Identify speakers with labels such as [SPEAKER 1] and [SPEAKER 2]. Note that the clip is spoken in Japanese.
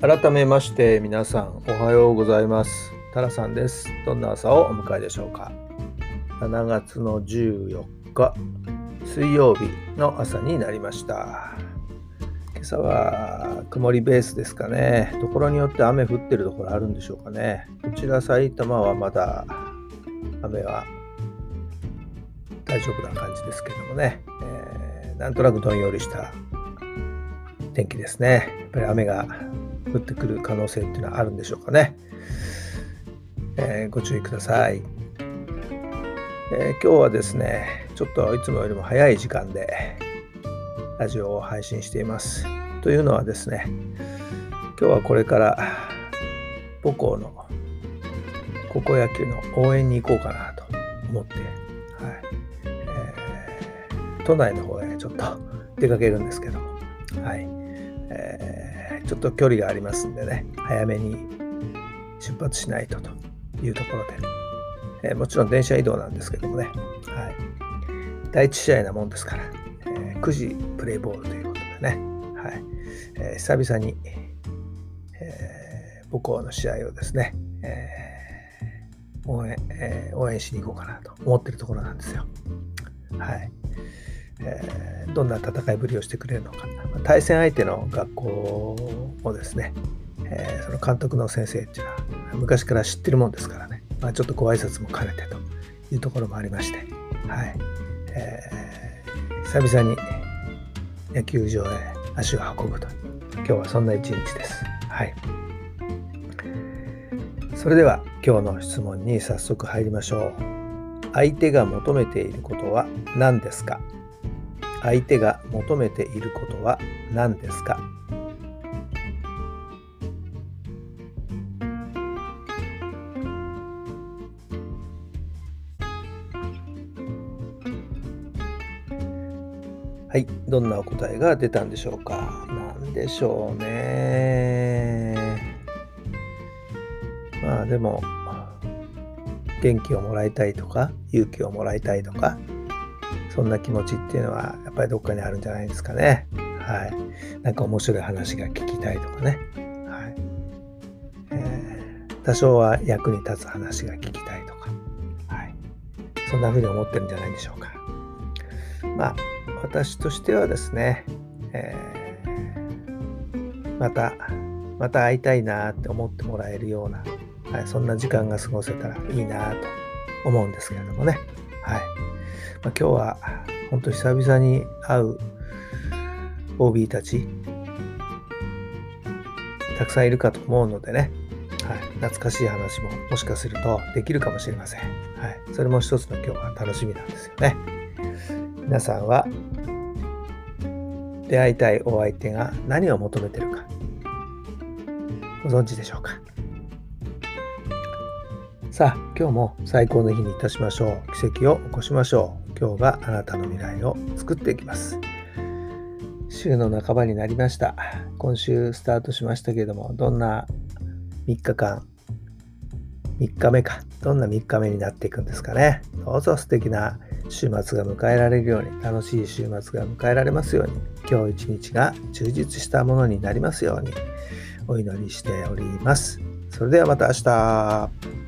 [SPEAKER 1] 改めまして皆さんおはようございます。タラさんです。どんな朝をお迎えでしょうか？7月の14日水曜日の朝になりました。今朝は曇りベースですかね。ところによって雨降ってるところあるんでしょうかね。こちら埼玉はまだ雨は大丈夫な感じですけどもね、えー、なんとなくどんよりした天気ですね。やっぱり雨が降ってくる可能性っていうのはあるんでしょうかね。えー、ご注意ください、えー、今日はですね、ちょっといつもよりも早い時間でラジオを配信しています。というのはですね、今日はこれから母校の高校野球の応援に行こうかなと思って、はいえー、都内の方へちょっと出かけるんですけども、はいえーちょっと距離がありますんでね、早めに出発しないとというところで、えー、もちろん電車移動なんですけどもね、はい、第一試合なもんですから、えー、9時プレイボールということでね、はい。えー、久々に、え母校の試合をですね、え応援え応援しに行こうかなと思ってるところなんですよ。はい。えー、どんな戦いぶりをしてくれるのか。対戦相手の学校をですね、えー、その監督の先生っていうのは昔から知ってるもんですからね、まあ、ちょっとご挨拶も兼ねてというところもありまして、はい。えー、久々に野球場へ足を運ぶと。今日はそんな一日です。はい、それでは今日の質問に早速入りましょう。相手が求めていることは何ですか？相手が求めていることは何ですか？はい、どんなお答えが出たんでしょうか？何でしょうね。まあでも、元気をもらいたいとか、勇気をもらいたいとか、そんな気持ちっていうのはやっぱりどっかにあるんじゃないですかね。はい。なか面白い話が聞きたいとかね。はい。えー、多少は役に立つ話が聞きたいとか。はい。そんな風に思ってるんじゃないでしょうか。まあ、私としてはですね、えー、また、また会いたいなって思ってもらえるような、はい、そんな時間が過ごせたらいいなと思うんですけれどもね。はい。まあ、今日は本当久々に会う OB たちたくさんいるかと思うのでね、はい、懐かしい話ももしかするとできるかもしれません。はい、それも一つの今日は楽しみなんですよね。皆さんは出会いたいお相手が何を求めてるかご存知でしょうか？さあ今日も最高の日にいたしましょう奇跡を起こしましょう今日があなたの未来を作っていきます。週の半ばになりました。今週スタートしましたけれども、どんな3日間、3日目か、どんな3日目になっていくんですかね。どうぞ素敵な週末が迎えられるように、楽しい週末が迎えられますように、今日一日が充実したものになりますように、お祈りしております。それではまた明日。